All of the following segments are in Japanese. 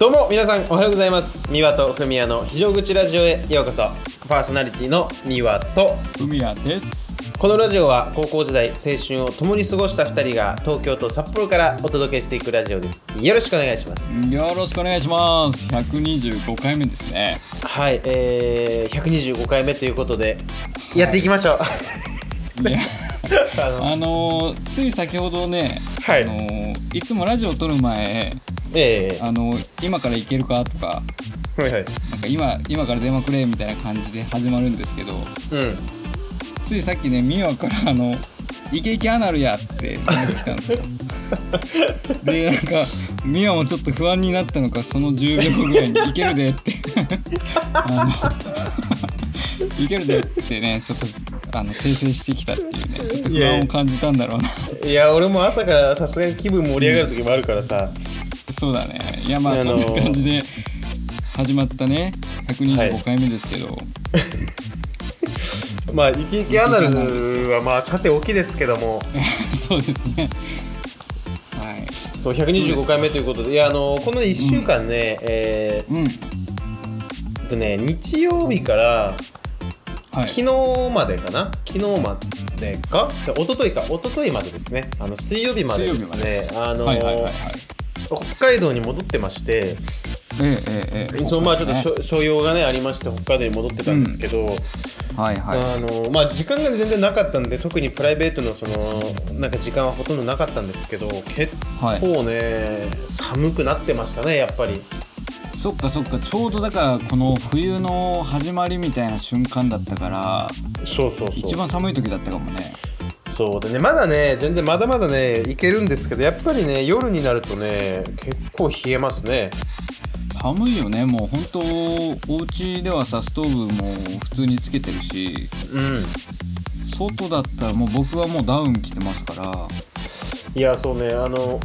どうも皆さんおはようございます。三輪とふみやの非常口ラジオへようこそ。パーソナリティの三輪と。海谷です。このラジオは高校時代青春を共に過ごした2人が東京と札幌からお届けしていくラジオです。よろしくお願いします。よろしくお願いします。125回目ですね。はいえー、125回目ということでやっていきましょう、あのあのーつい先ほどね、はい。あのーいつもラジオ撮る前えあのー今から行けるかとかえはいはい。なんか今今から電話くれみたいな感じで始まるんですけどうん。ついさっきね美和からあの「イケイケアナルや」って連絡来たんですよ。でなんか美和もちょっと不安になったのかその10秒後ぐらいに「いけるで」って。あの「いけるで」ってねちょっとあの訂正してきたっていうねちょっと不安を感じたんだろうな。いや俺も朝からさすがに気分盛り上がる時もあるからさ、そうだね。いやまあそんあのーな感じで始まったね。はい。125回目ですけど、まあイケイケアナルはまあさておきですけども。そうですね。はい。そう125回目ということで。いやあのこの1週間ね、えうん。ーっとね日曜日からはい。昨日までかな？昨日までか？じゃあ一昨日か。一昨日までですね。あの水曜日までですね。あの、はいはいはいはい北海道に戻ってましてええええええ。そうまあちょっと所用がねありまして北海道に戻ってたんですけど、はいはい。あのまあ時間が全然なかったんで特にプライベートのそのなんか時間はほとんどなかったんですけど結はい構ね、寒くなってましたねやっぱり。そっかそっか。ちょうどだからこの冬の始まりみたいな瞬間だったからそうそうそう。一番寒い時だったかもねそうでね。まだね全然まだまだねいけるんですけどやっぱりね夜になるとね結構冷えますね。寒いよね。もう本当お家ではさストーブも普通につけてるしうん。外だったらもう僕はもうダウン着てますから。いやそうね。あの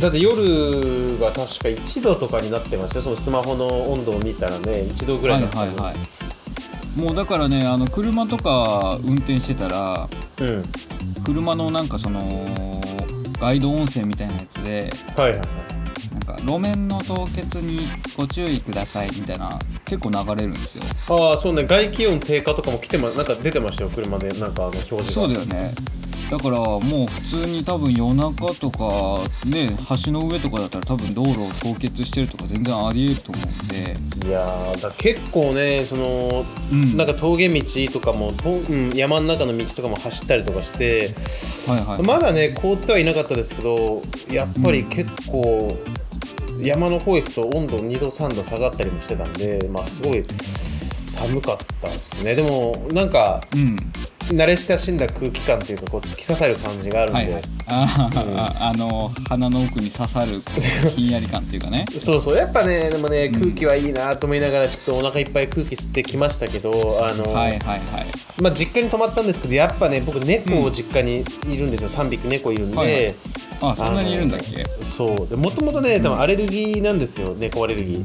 だって夜が確か1度とかになってましたよ。そのスマホの温度を見たらね1度ぐらはいいだったの。はいはい。もうだからねあの車とか運転してたらうん車のなんかそのガイド音声みたいなやつではいはいはい。なんか路面の凍結にご注意くださいみたいな結構流れるんですよ。ああそうね。外気温低下とかも来てまなんか出てましたよ。車でなんかあの表示が。そうだよねだからもう普通に多分夜中とかね橋の上とかだったら多分道路を凍結してるとか全然ありえると思うんで。いやーだ結構ねその、うん。なんか峠道とかもと、うん、山の中の道とかも走ったりとかしてはいはい。まだね凍ってはいなかったですけどやっぱり結構、山の方行くと温度2度3度下がったりもしてたんでまあすごい寒かったですね。でもなんかうん慣れ親しんだ空気感というかこう突き刺さる感じがあるんで、はいはい。あー、ああの鼻の奥に刺さるひんやり感っていうかね。そうそう。やっぱねでもね空気はいいなと思いながらちょっとお腹いっぱい空気吸ってきましたけどあの、はいはいはい。まあ、実家に泊まったんですけどやっぱね僕猫を実家にいるんですよ、3匹猫いるんで、はいはい。あそんなにいるんだっけ？そう。でもともとね多分アレルギーなんですよ、猫アレルギー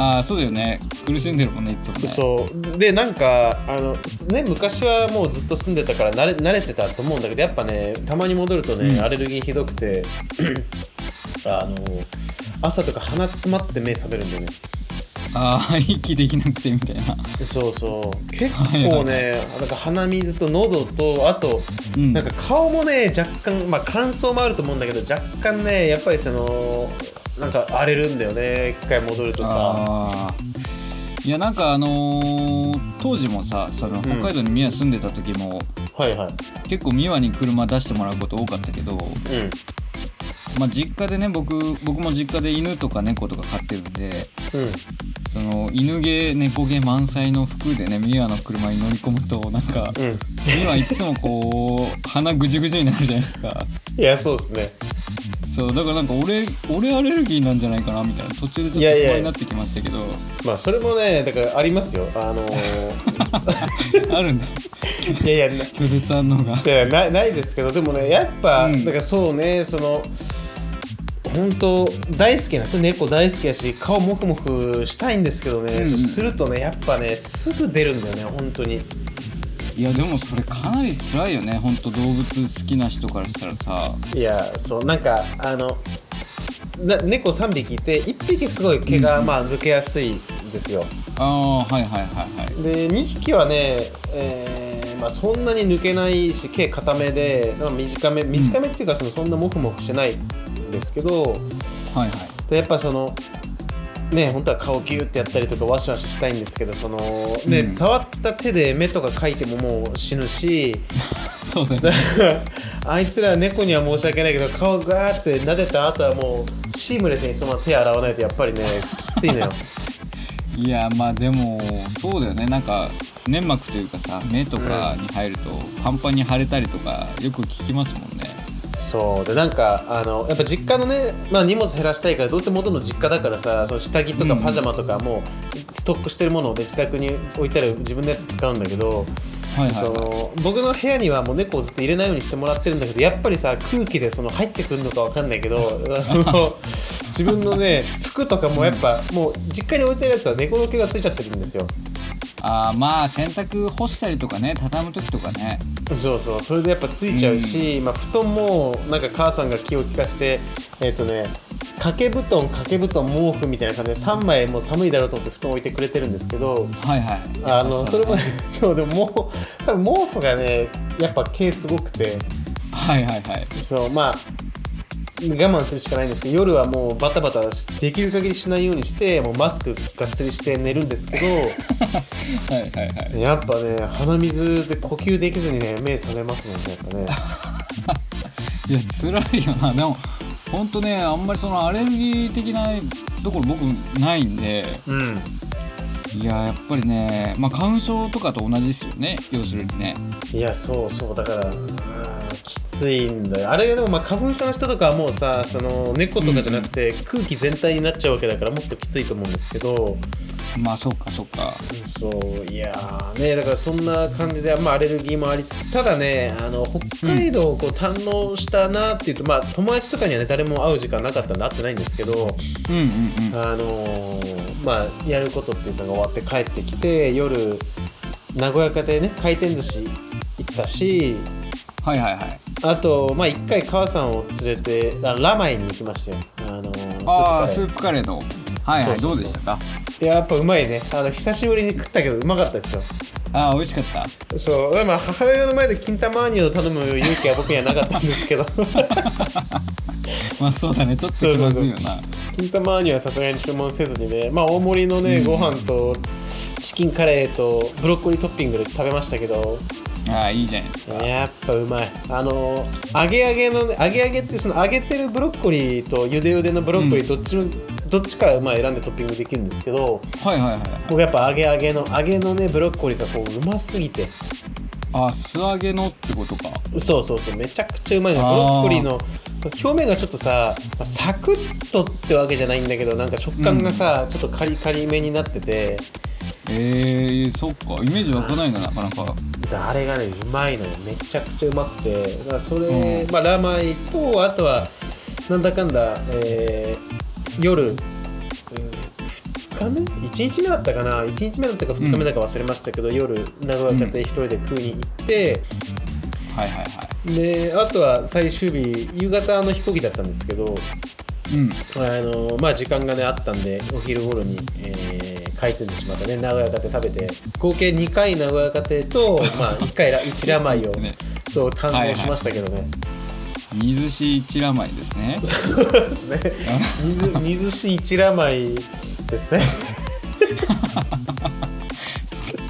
ああそうだよね。苦しんでるもんねいつもね。そう。でなんかあの、すね、昔はもうずっと住んでたから慣れ慣れてたと思うんだけどやっぱねたまに戻るとね、うん。アレルギーひどくて あの朝とか鼻詰まって目覚めるんだよね。ああ息できなくてみたいな。そうそう。結構ねなんか鼻水と喉とあと、うん。なんか顔もね若干まあ乾燥もあると思うんだけど若干ねやっぱりそのなんか荒れるんだよね。一回戻るとさ。いやなんかあのー当時もさその北海道に宮住んでた時も、はいはい。結構美和に車出してもらうこと多かったけど、うんまあ、実家でね僕僕も実家で犬とか猫とか飼ってるんでうん。その犬毛猫毛満載の服でね美和の車に乗り込むとなんかうん。美和いつもこう鼻ぐじゅぐじゅになるじゃないですか。いやそうですね。そうだからなんか俺俺アレルギーなんじゃないかなみたいな。途中でちょっと不安になってきましたけど。まあそれもねだからありますよ。あのー あるんだ。いやいやな拒絶反応が。いやなないですけどでもねやっぱ、うん。だからそうねその本当大好きなんですよ猫大好きだし顔モフモフしたいんですけどね、うんうするとねやっぱねすぐ出るんだよね本当に。いやでもそれかなり辛いよねほんと動物好きな人からしたらさ。いやそうなんかあのな猫3匹いて1匹すごい毛がまあ抜けやすいんですよ、ああはいはいはいはい。で2匹はね、えーまあ、そんなに抜けないし毛固めで、まあ、短め短めっていうかそのそんなモフモフしてないんですけど、はいはい。でやっぱそのね本当は顔ギューってやったりとかワシワシしたいんですけどその、ねうん。触った手で目とか描いてももう死ぬし そうだね。あいつら猫には申し訳ないけど顔ガーって撫でた後はもうシームレスにその手洗わないとやっぱりねきついのよ。いやまあでもそうだよね。なんか粘膜というかさ目とかに入るとパンパンに腫れたりとかよく聞きますもんねそうでなんかあのやっぱ実家のね、まあ、荷物減らしたいからどうせ元の実家だからさその下着とかうん。パジャマとかもうストックしてるものをで自宅に置いたら自分のやつ使うんだけど、そはいの僕の部屋にはもう猫をずっと入れないようにしてもらってるんだけどやっぱりさ空気でその入ってくるのかわかんないけどあの 自分のね服とかもやっぱもう実家に置いてるやつは猫の毛がついちゃってるんですよ。あーまあ洗濯干したりとかね畳む時とかねそうそうそれでやっぱついちゃうし、まあ、布団もなんか母さんが気を利かしてえっ、とね掛け布団掛け布団毛布みたいな感じで3枚もう寒いだろうと思って布団置いてくれてるんですけどはいはい。あのそれもね そうでももう多分毛布がねやっぱ毛すごくて。はいはいはい。そうまあ我慢するしかないんですけど夜はもうバタバタしできる限りしないようにしてもうマスクがっつりして寝るんですけどはいはいはい。やっぱね鼻水で呼吸できずにね目覚めますもんねやっぱね。いや辛いよな。でもほんとねあんまりそのアレルギー的なところ僕ないんでうん。いややっぱりねまあ花粉症とかと同じですよね要するにね。いやそうそう。だからあーきついんだよ。あれでもまあ花粉症の人とかはもうさその猫とかじゃなくて空気全体になっちゃうわけだからもっときついと思うんですけど。まあそっかそっか。そういやーねだからそんな感じで、まあ、アレルギーもありつつただねあの北海道をこう堪能したなっていうと、まあ友達とかにはね誰も会う時間なかったんで会ってないんですけどうんうんうん。あのーまあやることっていうのが終わって帰ってきて夜名古屋家でね回転寿司行ったしはいはいはいあと、まあ、一回母さんを連れてあラマイに行きましたよ。あのーああススープカレーの。はいはいそうそうそう。どうでしたか？カレーやっぱうまいね。あの。久しぶりに食ったけどうまかったですよ。ああ美味しかった。そう、でも母親の前で金玉アニを頼む勇気は僕にはなかったんですけど、まあそうだね。ちょっと気まずいよな。金玉アニはさすがに注文せずにね、まあ大盛りのね、ご飯とチキンカレーとブロッコリートッピングで食べましたけど、ああいいじゃないですか。やっぱうまい。あの揚げ揚げのね、揚げ揚げってその揚げてるブロッコリーと茹で茹でのブロッコリーどっちも、どっちかまあ選んでトッピングできるんですけど、はいはいはい。僕やっぱ揚げ揚げの揚げのねブロッコリーがこううますぎて。ああ素揚げのってことか。そうそうそう。めちゃくちゃうまいの。ブロッコリーの表面がちょっとさサクッとってわけじゃないんだけどなんか食感がさ、ちょっとカリカリめになってて。えー、そっか。イメージ湧かないななかなかあれがねうまいのよ。めちゃくちゃうまくて。だからそれ、うん。まあラマイとあとはなんだかんだ、えー夜、うん、2日目？1日目だったかな？1日目だったか2日目だか忘れましたけど、夜名古屋家庭一人で食いに行って、はいはいはい。であとは最終日夕方の飛行機だったんですけどうん。あのまあ時間がねあったんでお昼頃に、えー回転寿司またね名古屋家庭食べて合計2回名古屋家庭と、まあ、1回ら1ラマイを、ね。そう堪能しましたけどね、水し一ラマイですね。そうですね。水 水し1ラマイですね。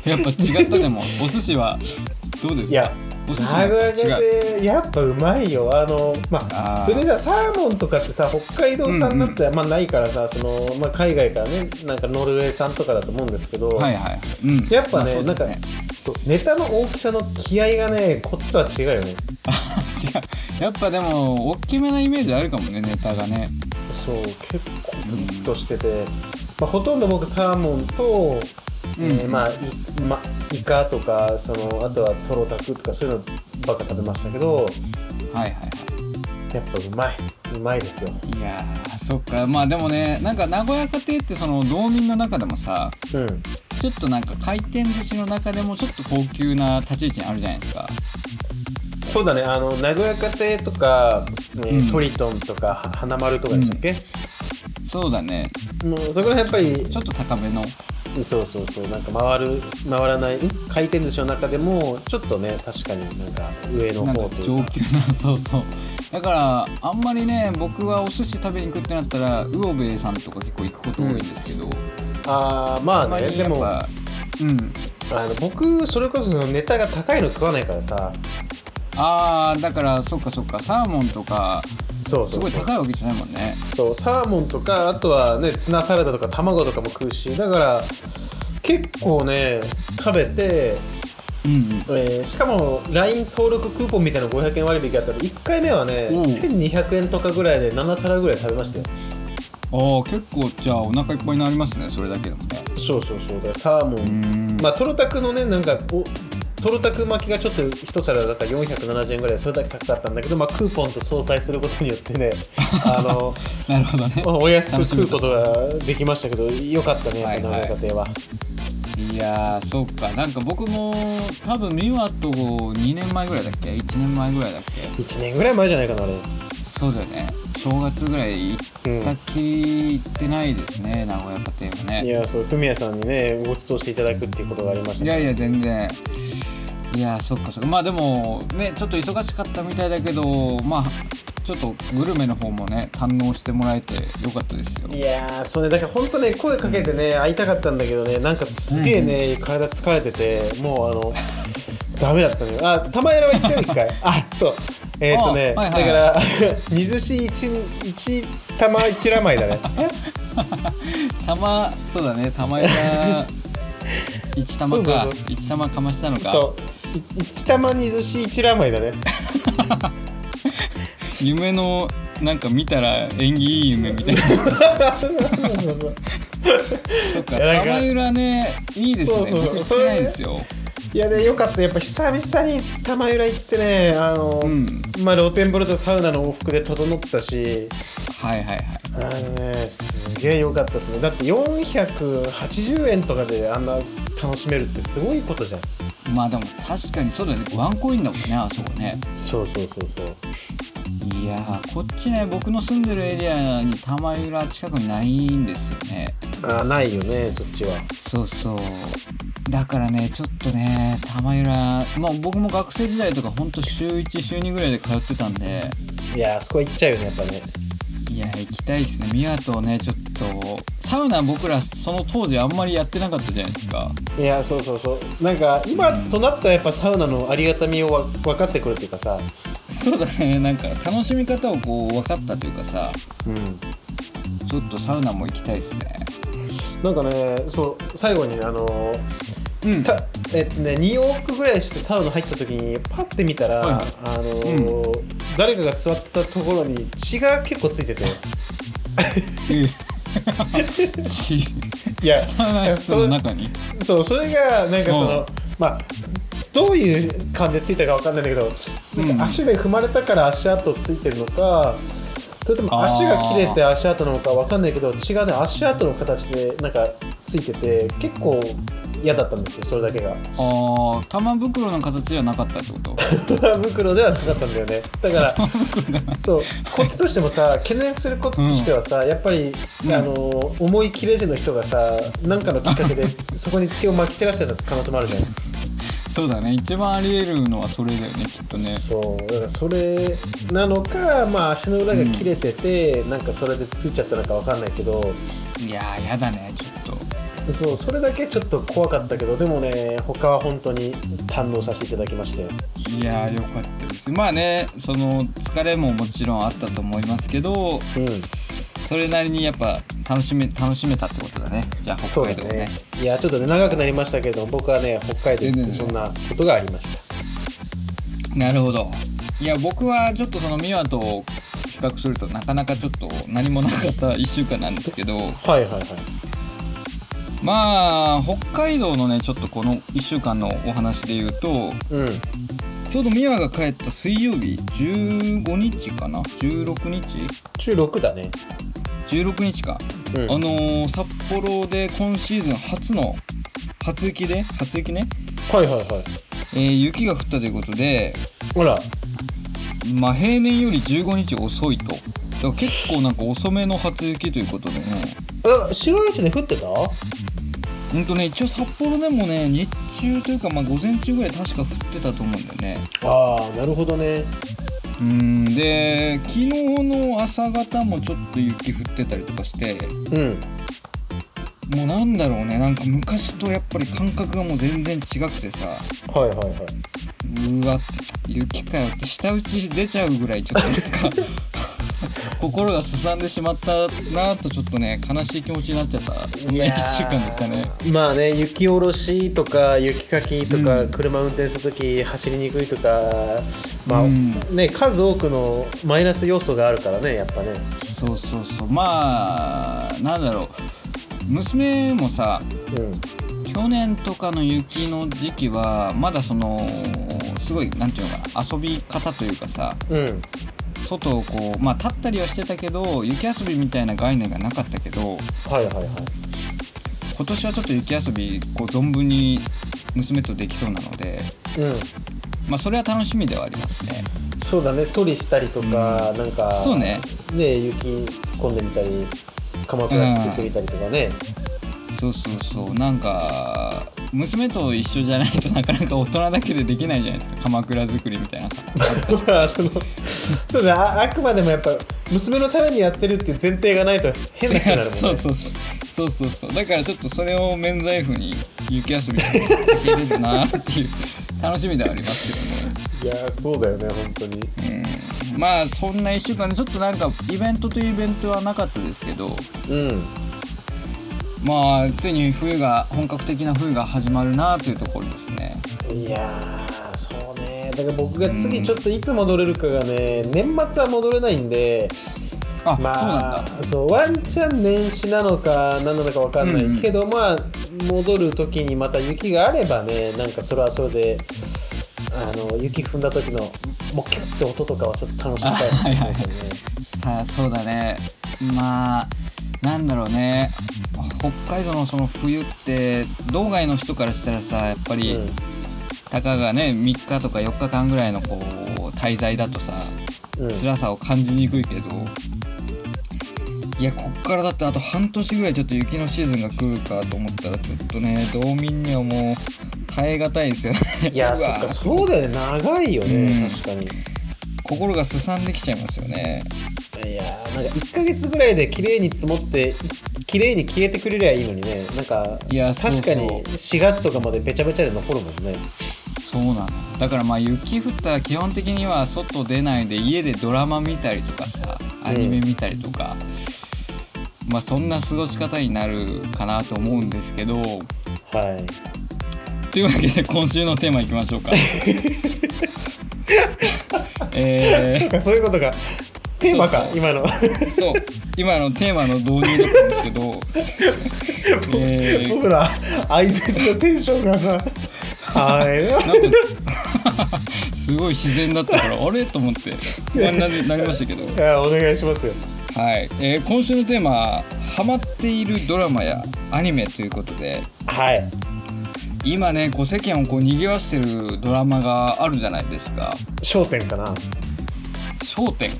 やっぱ違ったでもお寿司はどうですか？いやお寿司名古屋違う。でやっぱうまいよ。あのまああー。それでさサーモンとかってさ北海道産だってあんまないからさ、そのまあ、海外からねなんかノルウェー産とかだと思うんですけど、はいはいうん。やっぱね,、まあそうだなんかそうネタの大きさの気合がねこっちとは違うよね。あ違う。やっぱでも大きめなイメージあるかもねネタがね。そう結構グリッとしてて、まあ、ほとんど僕サーモンと、えーうんまあいまイカとかそのあとはトロタクとかそういうのばっか食べましたけどはいはいはやっぱうまい。うまいですよ。いいやーそっか。まあでもねなんか名古屋家庭ってその道民の中でもさうん。ちょっとなんか回転寿司の中でもちょっと高級な立ち位置にあるじゃないですか。そうだね。あの名古屋家庭とか、えーうん。トリトンとかは花丸とかでしたっけ、そうだね。もうそこら辺やっぱりちょっと高めのそうそうそう。なんか回る回らない回転寿司の中でもちょっとね確かになんか上の方というか上級なそうそうだからあんまりね僕はお寿司食べに行くってなったら魚べさんとか結構行くこと多いんですけど、ああまああまりねでもうんあの僕それこそネタが高いの食わないからさあーだからそっかそっかサーモンとかそうそうそう。高いわけじゃないもんね。そうサーモンとかあとはねツナサラダとか卵とかも食うしだから結構ね食べて、うんうん。えーしかも LINE 登録クーポンみたいな500円割引あったら1回目はねうん。1200円とかぐらいで7皿ぐらい食べましたよ。ああ結構じゃあお腹いっぱいになりますねそれだけでもね。そうそうそう。だからサーモン、うーん。まあトロタクのねなんかおトロタク巻きがちょっと一皿だったら470円ぐらいそれだけ高かったんだけど、まあ、クーポンと相殺することによってね あのなるほどね。お安く食うことができましたけどよかったねはいはい。長岡亭は、いやーそうか。なんか僕も多分ミワと2年前ぐらいだっけ？1年前ぐらいだっけ？1年ぐらい前じゃないかなあれ。そうだよね。正月ぐらい行ったっきり行ってないですね、名古屋家庭はいねやそうフミヤさんにねご馳走していただくっていうことがありましたいやいや全然いやそっかそっか。まあでもねちょっと忙しかったみたいだけどまあちょっとグルメの方もね堪能してもらえてよかったですよ。いやーそれだから本当ね声かけてね会いたかったんだけどねなんかすげえね、体疲れててもうあのダメだったのよ。あ玉浦は行ったよ一回。あそう。えっ、とね、あはいはい。だから 水寿司一一玉一ラマイだね。玉そうだね玉枝一玉か。一玉かましたのか。そう。い一玉水寿司一ラマイだね。夢のなんか見たら縁起いい夢みたいな。そっか玉浦ねいいですね。そうそうそう。僕行ってないんですよ。いやねよかった。やっぱ久々に玉浦行ってねあの、うん。まあ露天風呂とサウナの往復で整ったし。はいはいはい。あのねすげえ良かったですね。だって480円とかであんな楽しめるってすごいことじゃんまあでも確かにそうだよね。ワンコインだもんねあそこね。そうそうそうそう。いやーこっちね僕の住んでるエリアに玉浦近くにないんですよね。あないよねそっちは。そうそう。だからねちょっとね玉浦まあ僕も学生時代とかほんと週1週2ぐらいで通ってたんで。いやあそこ行っちゃうよねやっぱねいや行きたいですね。宮とねちょっとサウナ僕らその当時あんまりやってなかったじゃないですか。いやそうそうそう。なんか今となったらやっぱサウナのありがたみをわ分かってくるっていうかさ。そうだね。なんか楽しみ方をこう分かったというかさ。うん。ちょっとサウナも行きたいですね。なんかねそう最後にねあのうん。たえっとね2往復ぐらいしてサウナ入った時にパッて見たら、はい。はいあのー誰かが座ったところに血が結構ついてて。ちいやサウナ室の中に？そうそれがなんかその、うん。まあどういう感じでついたかわかんないんだけど、なんか足で踏まれたから足跡ついてるのかそれとも足が切れて足跡なのかわかんないけど血がね足跡の形でなんかついてて結構嫌だったんですよそれだけが。ああ玉袋の形ではなかったってこと？袋ではなかったんだよね。だからそうこっちとしてもさ懸念することとしてはさ、やっぱり、うん。あの重い切れ字の人がさ何かのきっかけでそこに血をまき散らしてた可能性もあるじゃん。そうだね。一番ありえるのはそれだよねきっとね。そう。だからそれなのかまあ足の裏が切れてて、なんかそれでついちゃったのかわかんないけど。いやーやだね。ちょそうそれだけちょっと怖かったけどでもね他は本当に堪能させていただきましたよいやーよかったです。まあねその疲れももちろんあったと思いますけどうん。それなりにやっぱ楽しめ楽しめたってことだね。じゃあ北海道をねね。いやちょっとね長くなりましたけど僕はね北海道行ってそんなことがありました。なるほど。いや僕はちょっとそのミワと比較するとなかなかちょっと何もなかった1週間なんですけどはいはいはいまあ北海道のねちょっとこの1週間のお話で言うとうん。ちょうどミワが帰った水曜日15日かな？16日？中6だね。16日か、うん。あのー札幌で今シーズン初の初雪で？初雪ね、はいはいはい。えー雪が降ったということでほら。まあ平年より15日遅いと。から結構なんか遅めの初雪ということでね。あ市街地で降ってた？ほんとね一応札幌でもね日中というかまあ午前中ぐらい確か降ってたと思うんだよね。ああなるほどね。うんで昨日の朝方もちょっと雪降ってたりとかしてうん。もうなんだろうねなんか昔とやっぱり感覚がもう全然違くてさ。はいはいはい。うわ雪かよって舌打ち出ちゃうぐらいちょっとなんか 心がすさんでしまったなとちょっとね悲しい気持ちになっちゃった。そんな1週間でしたね。まあね雪下ろしとか雪かきとか、うん。車運転するとき走りにくいとかまあ、うん。ね数多くのマイナス要素があるからねやっぱね。そうそうそう。まあなんだろう。娘もさうん。去年とかの雪の時期はまだそのすごいなんていうのかな遊び方というかさうん外をこうまあ立ったりはしてたけど雪遊びみたいな概念がなかったけどはいはいはい。今年はちょっと雪遊びこう存分に娘とできそうなのでうん。まあそれは楽しみではありますね。そうだねソリしたりとか、なんかそうね。ね雪突っ込んでみたり鎌倉作ってみたりとかね、そうそうそう。なんか娘と一緒じゃないとなかなか大人だけでできないじゃないですか。鎌倉作りみたいな。さまあそのそうだああくまでもやっぱ娘のためにやってるっていう前提がないと変な人になるもんね。そうそうそう。そうそうそう。だからちょっとそれを免罪符に雪遊びしていけれるなっていう楽しみではありますいやーそうだよね本当に。けども、うん、まあそんな1週間でちょっとなんかイベントというイベントはなかったですけど。うんまあついに冬が本格的な冬が始まるなというところですね。いやーそうね。だから僕が次ちょっといつ戻れるかがね年末は戻れないんであ、まあそうワンチャン年始なのか何なのか分かんないけど、まあ戻る時にまた雪があればねなんかそれはそれであの雪踏んだ時のもうキュッて音とかはちょっと楽しみたいですね、はいはいはい。さあそうだね。まあなんだろうね。北海道のその冬って道外の人からしたらさやっぱり、たかがね3日とか4日間ぐらいのこう滞在だとさうん。うん辛さを感じにくいけど。いやこっからだってあと半年ぐらいちょっと雪のシーズンが来るかと思ったらちょっとね道民にはもう耐え難いですよね。いやそっかそうだよね。長いよね、うん。確かに心がすさんできちゃいますよね。いやーなんか1ヶ月ぐらいで綺麗に積もって綺麗に消えてくれりゃいいのにね。なんかいや確かに4月とかまでべちゃべちゃで残るもんね。そうなの。だからまあ雪降ったら基本的には外出ないで家でドラマ見たりとかさアニメ見たりとか、まあそんな過ごし方になるかなと思うんですけど。はい。というわけで今週のテーマいきましょうか えなんかそういうことがテーマかそうそう。今の。ー、そう。今のテーマの導入だったんですけど。えー。僕ら相づちのテンションがさ はい。すごい自然だったから あれ？と思って不安になりなりましたけど。いやお願いしますよ。はい、えー今週のテーマはハマっているドラマやアニメということで。はい今ねこう世間をこう賑わしてるドラマがあるじゃないですか。焦点かな『笑点』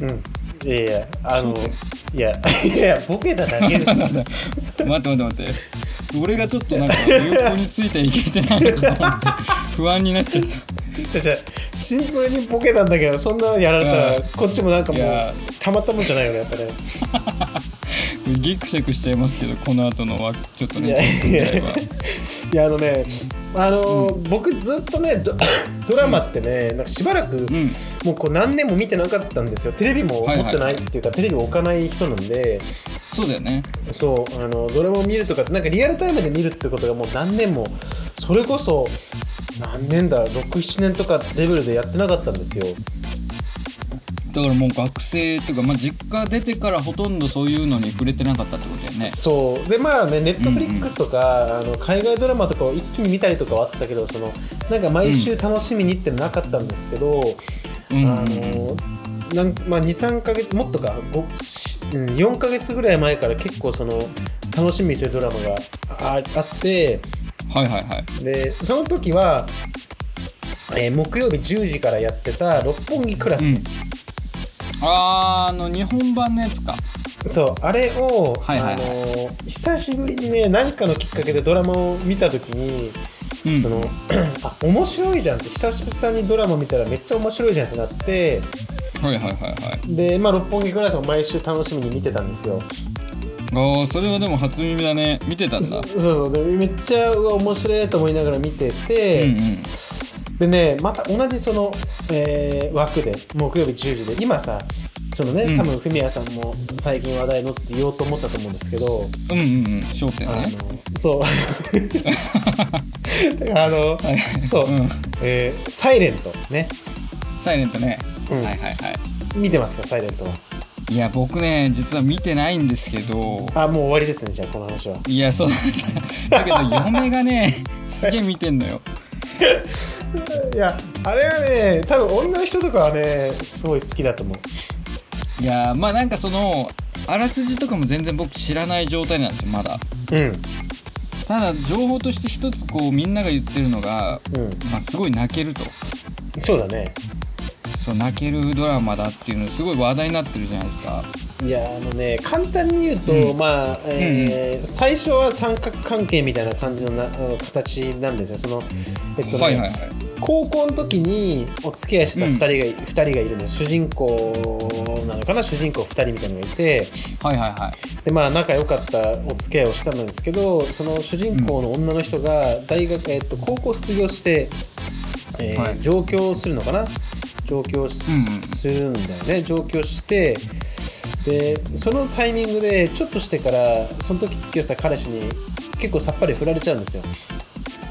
うん。いやいやあの焦いやいやボケただけです。待って待って待って。俺がちょっとなんか流行についていけてないのか不安になっちゃった。シンプルにボケたんだけどそんなやられたらうん。こっちもなんかもういや。たまったもんじゃないよねやっぱねギクシャクしちゃいますけどこの後のはちょっとねいや10分ぐらいは。いやあのねあのー僕ずっとねド ドラマってねなんかしばらく、ん。もうこう何年も見てなかったんですよ。テレビも持ってないっていうか、テレビを置かない人なんで。そうだよね。そうあのドラマを見るとかってなんかリアルタイムで見るってことがもう何年もそれこそ何年だ67年とかレベルでやってなかったんですよだからもう学生というか、まあ、実家出てからほとんどそういうのに触れてなかったってことだよね。そう。でまあねネットフリックスとか、あの海外ドラマとかを一気に見たりとかはあったけどそのなんか毎週楽しみにってなかったんですけど、うんうんあのなんまあ、23か月もっとかうん4か月ぐらい前から結構その楽しみにしてるドラマがああってはいはいはい。でその時は、えー木曜日10時からやってた「六本木クラス」うんあーあの日本版のやつか。そうあれを、はいはいはい。あの久しぶりにね何かのきっかけでドラマを見た時に、うん。その あ面白いじゃんって久しぶりにドラマ見たらめっちゃ面白いじゃんってなってはいはいはいはい。で、まあ、六本木クラスを毎週楽しみに見てたんですよ。ああそれはでも初耳だね。見てたんだ。そうそう。でめっちゃうわ面白いと思いながら見てて、うんうんでねまた同じその、えー枠で木曜日10時で今さそのね、うん。多分フミヤさんも最近話題のって言おうと思ったと思うんですけど、うんうんうん焦点あねのそう。あの、はい。そう、うん。えーサイレントね。サイレントね、うん。はいはいは見てますかサイレントは？いいや僕ね実は見てないんですけど。あもう終わりですねじゃあこの話は。いやそうだけど嫁がねすげえ見てんのよ いやあれはね多分女の人とかはねすごい好きだと思う。いやまあなんかそのあらすじとかも全然僕知らない状態なんですよまだ。うん。ただ情報として一つこうみんなが言ってるのが、うん。まあ、すごい泣けると。そうだね。そう泣けるドラマだっていうのすごい話題になってるじゃないですかいやあのね簡単に言うと、うん。まあ、えー最初は三角関係みたいな感じのな形なんですよ。その、えっとねはいはいはい。高校の時にお付き合いしてた2人が,、二人がいるんです主人公なのかな？主人公2人みたいなのがいて。はいはいはい。でまあ仲良かったお付き合いをしたんですけどその主人公の女の人が大学、えっと高校卒業して、えーはい。上京するのかな？上京するんだよね。上京してでそのタイミングでちょっとしてからその時付き合ってた彼氏に結構さっぱり振られちゃうんですよ。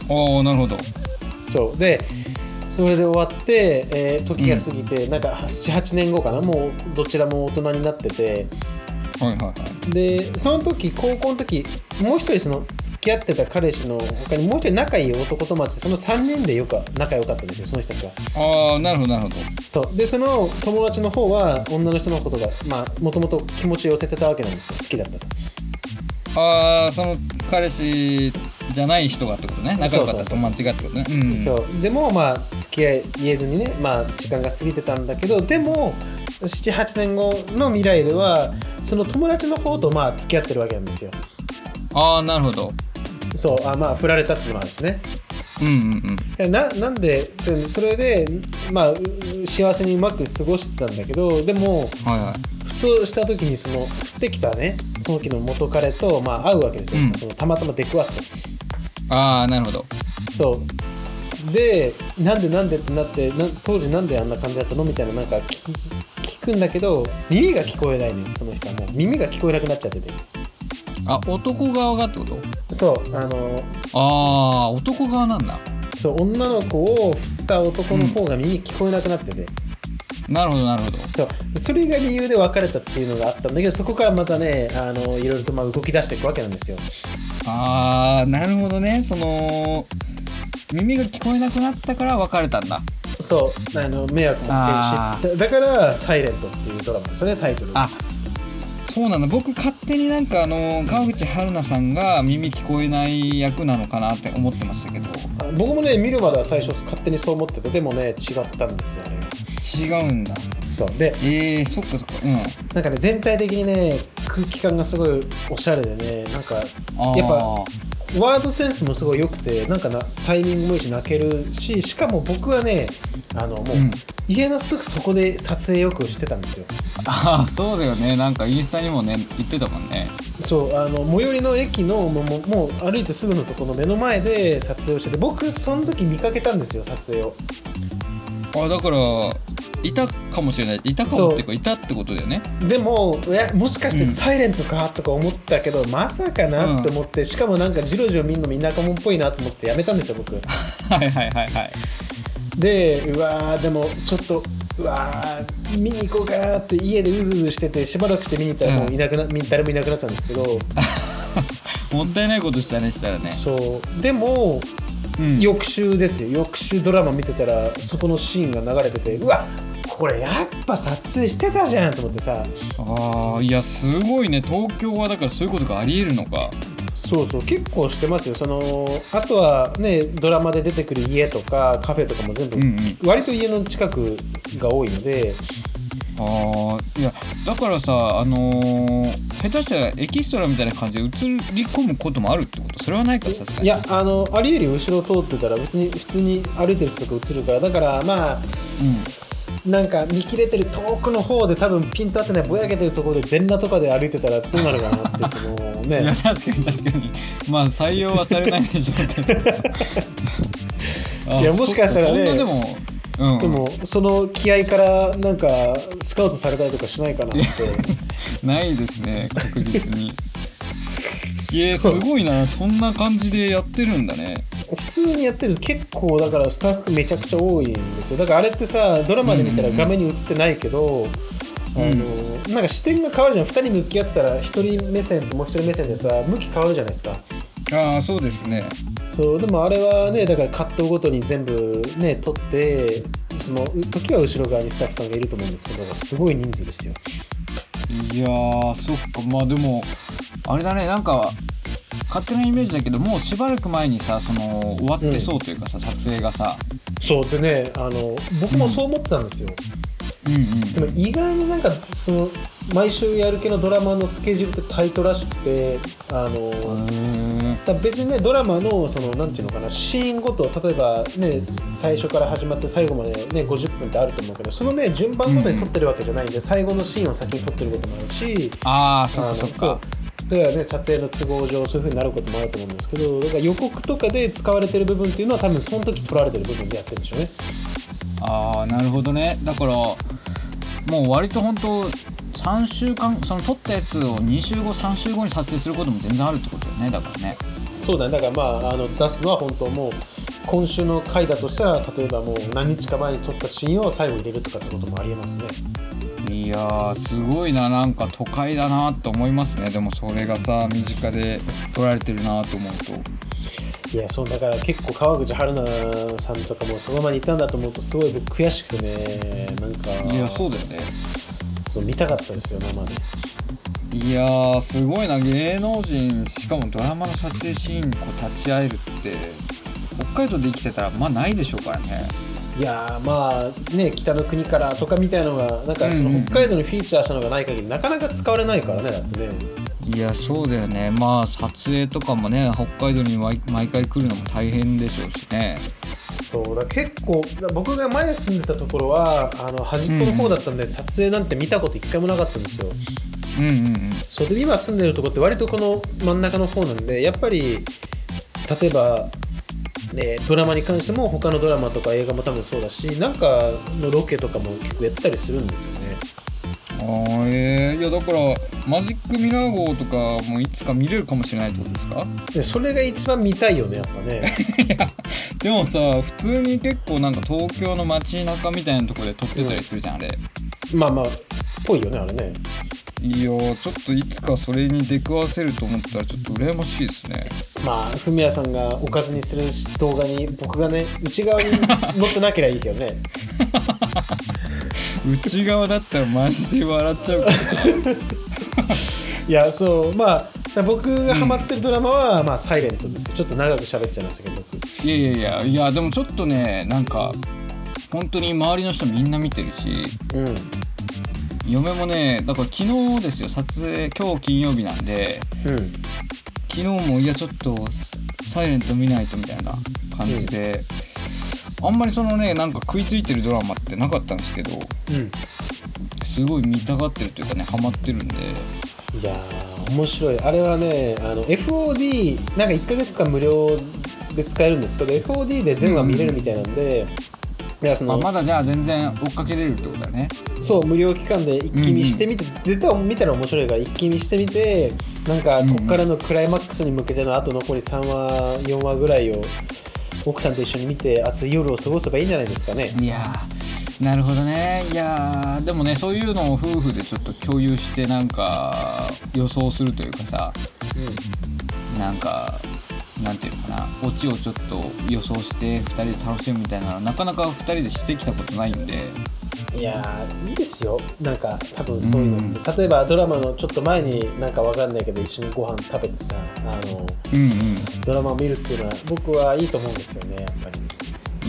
おおなるほど。そう。でそれで終わって、えー時が過ぎて、なんか78年後かな？もうどちらも大人になっててはいはいはい。でその時高校の時もう一人その付き合ってた彼氏の他にもう一人仲いい男友達その3人でよく仲良かったんですよその人たちは。ああなるほどなるほど。そう。でその友達の方は女の人のことがまあもともと気持ちを寄せてたわけなんですよ好きだったと。ああその彼氏じゃない人がってことね。仲良かった友達がってことね。うん。そう。でもまあ付き合い言えずにねまあ時間が過ぎてたんだけどでも78年後の未来ではその友達の方とまあ付き合ってるわけなんですよ。ああなるほど。そうあまあ振られたっていうのもあるしね。うんうんうん。えななんででそれでまあう幸せにうまく過ごしてたんだけどでもはいはい。ふとした時にその降ってきたね時の元彼とまあ会うわけですよ、うん。そのたまたま出くわすとああなるほど。そう。でなんでなんでってなってな当時なんであんな感じだったの？みたいななんか聞聞くんだけど耳が聞こえないのよその人はもう。耳が聞こえなくなっちゃってて。あ男側がってこと？そうあのああ男側なんだ。そう女の子を振った男の方が耳聞こえなくなってて、なるほどなるほど。そうそれが理由で別れたっていうのがあったんだけどそこからまたねあのいろいろとまあ動き出していくわけなんですよ。ああなるほどね。その耳が聞こえなくなったから別れたんだそうあの迷惑もかけるしだだから「サイレントっていうドラマですよねタイトルあそうなんだ。僕勝手になんかあの川口春奈さんが耳聞こえない役なのかなって思ってましたけど。あ僕もね見るまでは最初勝手にそう思っててでもね違ったんですよあれが違うんだ。そう。でえー、そっかそっか。うん。なんかね全体的にね空気感がすごいおしゃれでねなんかやっぱワードセンスもすごい良くてなんかなタイミングもいいし泣けるししかも僕はねあのもう、うん。家のすぐそこで撮影よくしてたんですよ。ああそうだよね。なんかインスタにもね言ってたもんね。そうあの最寄りの駅のもうもう歩いてすぐのところの目の前で撮影をしてて僕その時見かけたんですよ撮影を。あだからいたかもしれない。いたかもっていうかいたってことだよね。でももしかしてうん。サイレントかとか思ったけど、まさかなって思って、しかもなんかジロジロ見るのみんなかもんっぽいなと思ってやめたんですよ僕。はいはいはいはい。でうわーでもちょっとうわー見に行こうかなって家でうずうずしててしばらくして見に行ったらもういなくな、み誰もいなくなってたんですけど。もったいないことしたねしたらね。そう。でもうん。翌週ですよ。翌週ドラマ見てたらそこのシーンが流れててうわこれやっぱ撮影してたじゃんと思ってさ。ああいやすごいね。東京はだからそういうことがありえるのか。そうそう結構してますよ。そのあとはねドラマで出てくる家とかカフェとかも全部、うんうん。割と家の近くが多いので。あーいやだからさあのー下手したらエキストラみたいな感じで映り込むこともあるってこと？それはないかさすがに。いやあのありよ。り後ろ通ってたら別に普通に歩いてる人とか映るから。だからまあなんか見切れてる遠くの方で多分ピント合ってないぼやけてるところで全裸とかで歩いてたらどうなるかなってそのうんいやね確かに確かに。まあ採用はされないでしょうけど。あ いやもしかしたらね。でもうん。でもその気合からなんかスカウトされたりとかしないかなって。ないですね確実に。いやすごいな。そんな感じでやってるんだね普通にやってる結構だからスタッフめちゃくちゃ多いんですよ。だからあれってさドラマで見たら画面に映ってないけど、あのなんか視点が変わるじゃん。2人向き合ったら1人目線ともう1人目線でさ向き変わるじゃないですか。ああそうですね。そうでもあれはねだからカットごとに全部ね撮ってその時は後ろ側にスタッフさんがいると思うんですけどすごい人数でしたよ。いやーそっか。まあでもあれだね。なんか勝手なイメージだけどもうしばらく前にさその終わってそうというかさ、撮影がさ。そうでねあの僕もそう思ってたんですよ、うんうん。でも意外になんかその毎週やる系のドラマのスケジュールってタイトらしくてあの、へだ別にねドラマのそのなんていうのかなシーンごと例えばね最初から始まって最後までね50分ってあると思うけどそのね順番ごとに撮ってるわけじゃないんで、最後のシーンを先に撮ってることもあるしああそっあのかそっかだからね撮影の都合上そういう風になることもあると思うんですけどだから予告とかで使われてる部分っていうのは多分その時撮られてる部分でやってるんでしょうね。ああなるほどね。だからもう割と本当3週間その撮ったやつを2週後3週後に撮影することも全然あるってことだよねだからね。そうだね。だからまああの出すのは本当もう今週の回だとしたら例えばもう何日か前に撮ったシーンを最後入れるとかってこともありえますねいやーすごいな。なんか都会だなと思いますね。でもそれがさ身近で撮られてるなと思うと。いやそうだから結構川口春奈さんとかもその場にいたんだと思うとすごい僕悔しくてね。なんかいやそうだよね。そう見たかったですよ生で。いやーすごいな。芸能人しかもドラマの撮影シーンにこう立ち会えるって北海道で生きてたらまあないでしょうからねいやーまあね北の国からとかみたいのがなんかそうんうんの北海道にフィーチャーしたのがない限りなかなか使われないからねだってね。いやそうだよね。まあ撮影とかもね北海道に毎毎回来るのも大変でしょうしね。そうだ結構僕が前住んでたところはあの端っこの方だったんで、撮影なんて見たこと一回もなかったんですよ。うんうんうん。そうで今住んでるとこって割とこの真ん中の方なんでやっぱり例えば、ね、ドラマに関しても他のドラマとか映画も多分そうだしなんかのロケとかも結構やったりするんですよね。あーえー、いやだからマジックミラー号とかもいつか見れるかもしれないってことですか？でそれが一番見たいよねやっぱね。でもさ普通に結構なんか東京の街中みたいなところで撮ってたりするじゃんあれ。まあまあぽいよねあれねいやーちょっといつかそれに出くわせると思ったらちょっと羨ましいですね。まあフミヤさんがおかずにする動画に僕がね内側に乗ってなければいいけどね。内側だったらマジで笑っちゃうから。ないやそうまあ僕がハマってるドラマは、まあサイレントですよ。ちょっと長く喋っちゃいましたけど僕。いやいやいやいやでもちょっとねなんか本当に周りの人みんな見てるしうん嫁もねだから昨日ですよ撮影今日金曜日なんでうん昨日もいやちょっとサイレント見ないとみたいな感じで、あんまりそのねなんか食いついてるドラマってなかったんですけどうんすごい見たがってるというかねハマってるんで。いやー面白い。あれはねあの FOD なんか1ヶ月間無料で使えるんですけど FOD で全話見れるみたいなんで、いやそのあまだじゃあ全然追っかけれるってことだね。そう無料期間で一気見してみて、絶対見たら面白いから一気見してみてなんかこっからのクライマックスに向けてのあと残り3話4話ぐらいを奥さんと一緒に見て熱い夜を過ごせばいいんじゃないですかね。いやーなるほどね。いやーでもねそういうのを夫婦でちょっと共有してなんか予想するというかさなんかなんていうのかなオチをちょっと予想して2人で楽しむみたいなのはなかなか2人でしてきたことないんで。いやーいいですよ。なんか多分そういうのって、例えばドラマのちょっと前になんかわかんないけど一緒にご飯食べてさあのうんうん。ドラマを見るっていうのは僕はいいと思うんですよねやっぱり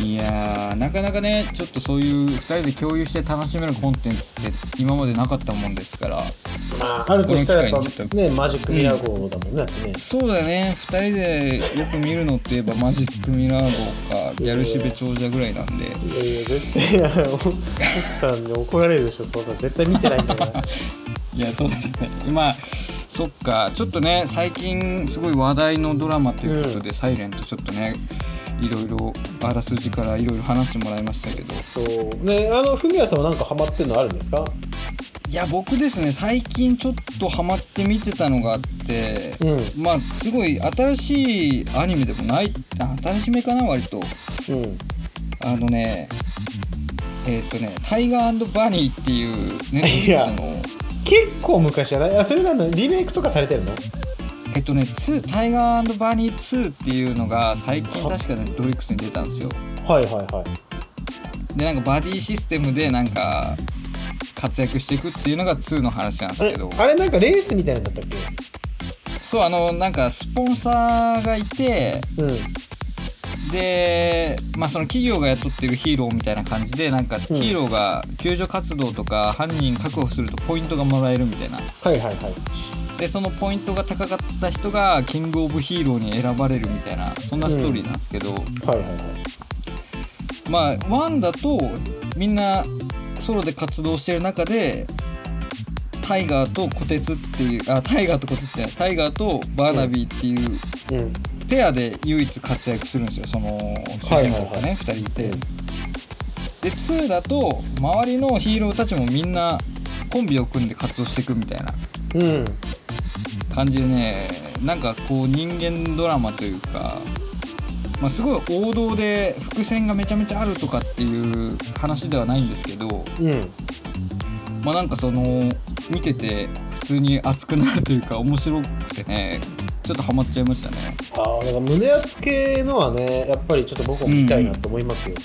いやーなかなかねちょっとそういう2人で共有して楽しめるコンテンツって今までなかったもんですからまああるとしたらやっぱねマジックミラー号だもんねだってね。そうだね。2人でよく見るのって言えばマジックミラー号かギャルシベ長者ぐらいなんで。いやいや絶対奥さんに怒られるでしょそんな。絶対見てないんだから。いやそうですね。今そっか。ちょっとね最近すごい話題のドラマということで「サイレントちょっとねいろいろあらすじからいろいろ話してもらいましたけど。そう。ねあのフミヤさんはなんかハマってるのあるんですか？いや僕ですね最近ちょっとハマって見てたのがあって、うん。まあすごい新しいアニメでもないあ新しめかな割と。うん。あのねえっ、とね「タイガーバニー」っていうネットフリックスの。結構昔じゃない？あそれなのリメイクとかされてるの？えっとね2タイガーバニー2っていうのが最近確かねドリックスに出たんですよ。はいはいはい。でなんかバディシステムでなんか活躍していくっていうのが2の話なんですえけど。あれなんかレースみたいなのだったっそうあのなんかスポンサーがいてけうん。でまあその企業が雇ってるヒーローみたいな感じでなんかヒーローが救助活動とか犯人確保するとポイントがもらえるみたいな。はいはいはいでそのポイントが高かった人がキングオブヒーローに選ばれるみたいなそんなストーリーなんですけど、はいはいはい。まあ1だとみんなソロで活動してる中でタイガーとコテツっていうあタイガーとコテツじゃない。タイガーとバーナビーっていううん。ペアで唯一活躍するんですよ。その主人公がね、2人いて、うん。で2だと周りのヒーローたちもみんなコンビを組んで活動していくみたいな。うん感じでねなんかこう人間ドラマというか、まあ、すごい王道で伏線がめちゃめちゃあるとかっていう話ではないんですけどうん。まあなんかその見てて普通に熱くなるというか面白くてねちょっとハマっちゃいましたね。ああなんか胸厚系のはねやっぱりちょっと僕も見たいなと思いますよ、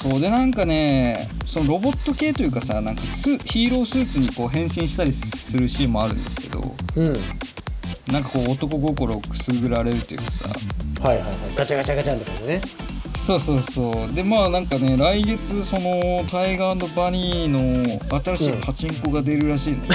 そうでなんかねそのロボット系というかさなんかスヒーロースーツにこう変身したりするシーンもあるんですけどうん、なんかこう男心をくすぐられるというかさ。はいはいはい。ガチャガチャガチャンとかね。そうそうそう。でまあなんかね来月そのタイガーバニーの新しいパチンコが出るらしいので、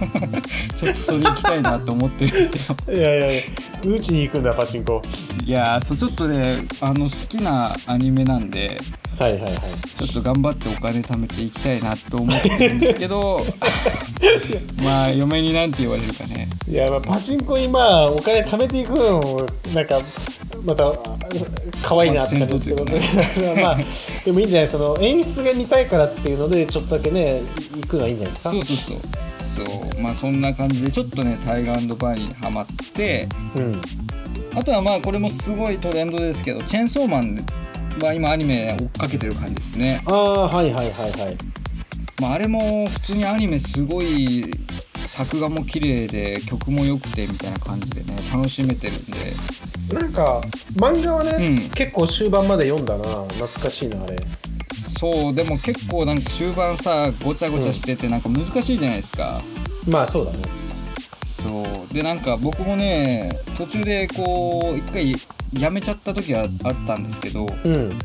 ちょっとそれ行きたいなと思ってるんですけど。いやいやいやうちに行くん。だパチンコいやそうちょっとねあの好きなアニメなん。ではいはいはいちょっと頑張ってお金貯めていきたいなと思ってるん。ですけどまあ嫁になん。て言われるかねいやまあパチンコにまあお金貯めていくのもなん。かまた可愛いなって感じですけどねまあでもいいん。じゃないその演出が見たいからっていうのでちょっとだけね行くのはいいん。じゃないですかそうそうそうそう。まあそんな感じでちょっとねタイガーバニーにハマってうん。あとはまあこれもすごいトレンドですけどチェーンソーマンは今アニメ追っかけてる感じですね、ああはいはいはいはい。まあ、あれも普通にアニメすごい作画も綺麗で曲も良くてみたいな感じでね楽しめてるんで。なんか漫画はね、うん。結構終盤まで読んだな。懐かしいなあれそうでも結構なんか終盤さごちゃごちゃしててなんか難しいじゃないですか、まあそうだね。そう。でなんか僕もね途中でこう一回やめちゃった時があったんですけどうん。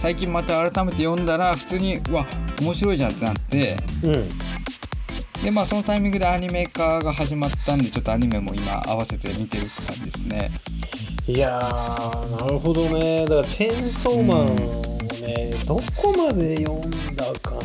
最近また改めて読んだら普通にうわ面白いじゃんってなって。うんでまあそのタイミングでアニメ化が始まったんでちょっとアニメも今合わせて見てるって感じですね。いやーなるほどね。だからチェーンソーマンをね、どこまで読んだかな。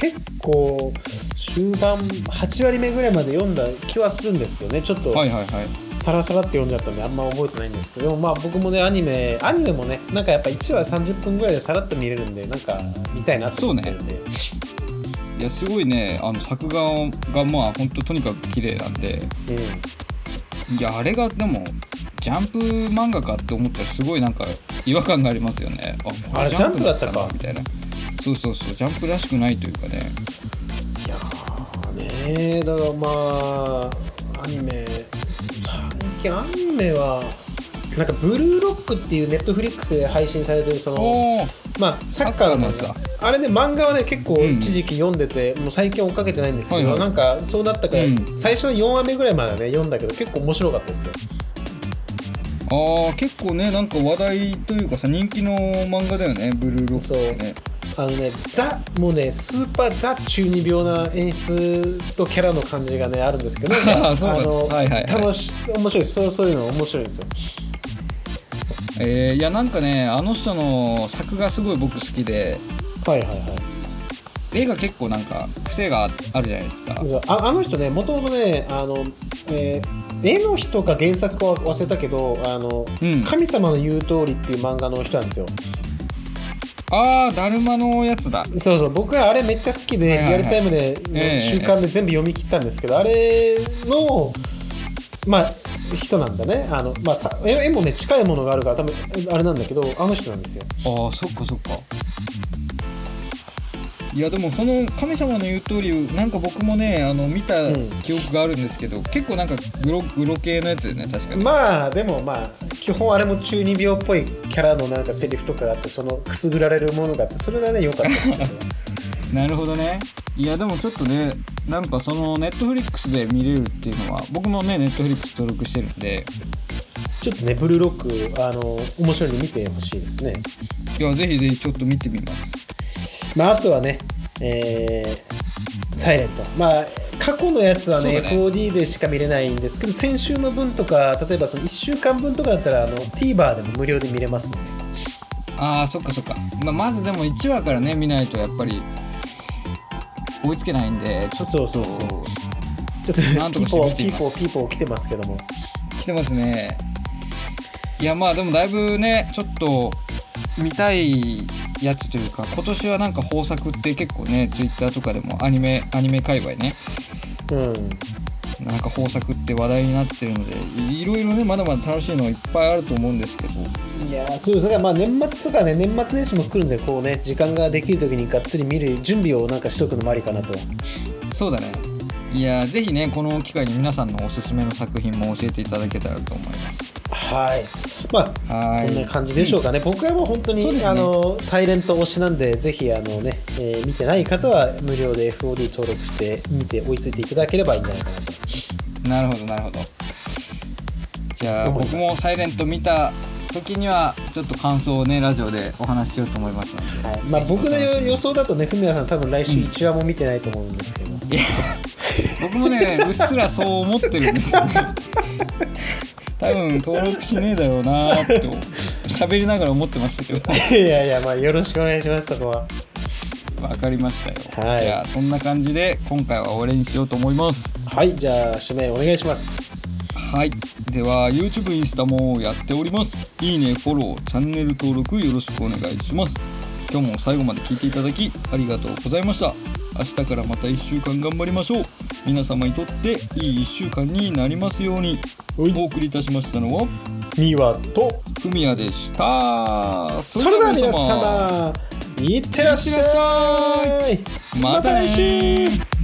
結構終盤8割目ぐらいまで読んだ気はするんですよね。ちょっとはいはいはい。サラサラって読んじゃったんであんま覚えてないんですけどまあ僕もねアニメアニメもねなんかやっぱ1話30分ぐらいでさらっと見れるんでなんか見たいなって思ってるんで。いやすごいね。あの作画がまあほんととにかく綺麗なんで。いやあれがでもジャンプ漫画かって思ったらすごいなんか違和感がありますよね。あこあれジャンプだったか。なみたいな。そうそうそう。ジャンプらしくないというかね。いやーねだからまあアニメ最近アニメはなんかブルーロックっていうネットフリックスで配信されてるそのまあサッカーのサッカーのあれね漫画はね結構うん。一時期読んでて、もう最近追っかけてないんですけど、はいはい。なんかそうなったから、うん。最初の4話目ぐらいまでね読んだけど結構面白かったですよあー結構ねなんか話題というかさ人気の漫画だよねブルーロックってね。あのねザもうねスーパーザ中二病な演出とキャラの感じがねあるんですけど そうなんだの、はいはいはい。楽し面白いそうそういうの面白いんですよ。えーいやなんかねあの人の作がすごい僕好きで。はいはいはい。絵が結構なんか癖があるじゃないですか。ああの人ねもともとねあの、えー絵の人か原作かは忘れたけどあの、うん。神様の言う通りっていう漫画の人なんですよ。ああだるまのやつだ。そうそう僕はあれめっちゃ好きで、はいはいはい。リアルタイムで、ええ週刊で全部読み切ったんですけど、あれのまあ人なんだね。あの、まあ、さ絵絵もね近いものがあるから多分あれなんだけどあの人なんですよ。ああそっかそっかいやでもその神様の言う通りなんか僕もねあの見たうん。記憶があるんですけど、結構なんかグログロ系のやつよね確か。に、まあでもまあ基本あれも中二病っぽいキャラのなんかセリフとかがあってそのくすぐられるものがあってそれがね良かったですよねなるほどね。いやでもちょっとねなんかそのネットフリックスで見れるっていうのは僕もねネットフリックス登録してるんで。ちょっとねブルーロックあの面白いんで見てほしいですね。いやぜひぜひちょっと見てみますまあ、あとはね、えーサイレント。まあ、過去のやつはね、ね。4D でしか見れないんですけど、先週の分とか、例えばその1週間分とかだったら、あの TVer でも無料で見れますので、あーそっかそっか、まあ、まずでも1話からね見ないとやっぱり追いつけないんでちょっとそうそうそう。ちょっとなんとかしてピーポー、見てみます。ピーポー、ピーポー来てますけども、来てますね。いやまあでもだいぶねちょっと見たいやつというか今年はなんか豊作って結構ねツイッターとかでもアニメアニメ界隈ねうん、なんか豊作って話題になってるのでいいろいろねまだまだ楽しいのいっぱいあると思うんですけど。いやーそうです。だからまあ年末とかね、年末年始も来るんで、こうね、時間ができるときにがっつり見る準備をなんかしとくのもありかなと。そうだね。いやぜひねこの機会に皆さんのおすすめの作品も教えていただけたらと思いますはい。まあ、はいこんな感じでしょうかね。僕はもう本当に、ねあのサイレント推しなんで、ぜひあのね、えー見てない方は無料で FOD 登録して見て追いついていただければいいんじゃないかなと。なるほどなるほどじゃあ僕も「サイレント見た時にはちょっと感想をねラジオでお話ししようと思いますので、はい、まあ僕の予想だとね、ふみやさん多分来週1話も見てないと思うんですけど。いや僕もねうっすらそう思ってるんですよね 多分登録しねえだろうなーって喋りながら思ってましたけど。いやいや、まあよろしくお願いします、そこは。わかりましたよ、はい。じゃあそんな感じで今回は終わりにしようと思います。はい、じゃあ、締めお願いします。はい。では YouTube インスタもやっております。いいねフォローチャンネル登録よろしくお願いします。今日も最後まで聞いていただきありがとうございました。明日からまた1週間頑張りましょう。皆様にとっていい1週間になりますように。はいお送りいたしましたのはミワと、ふみやでした。それでは皆様、いってらっしゃい。また来週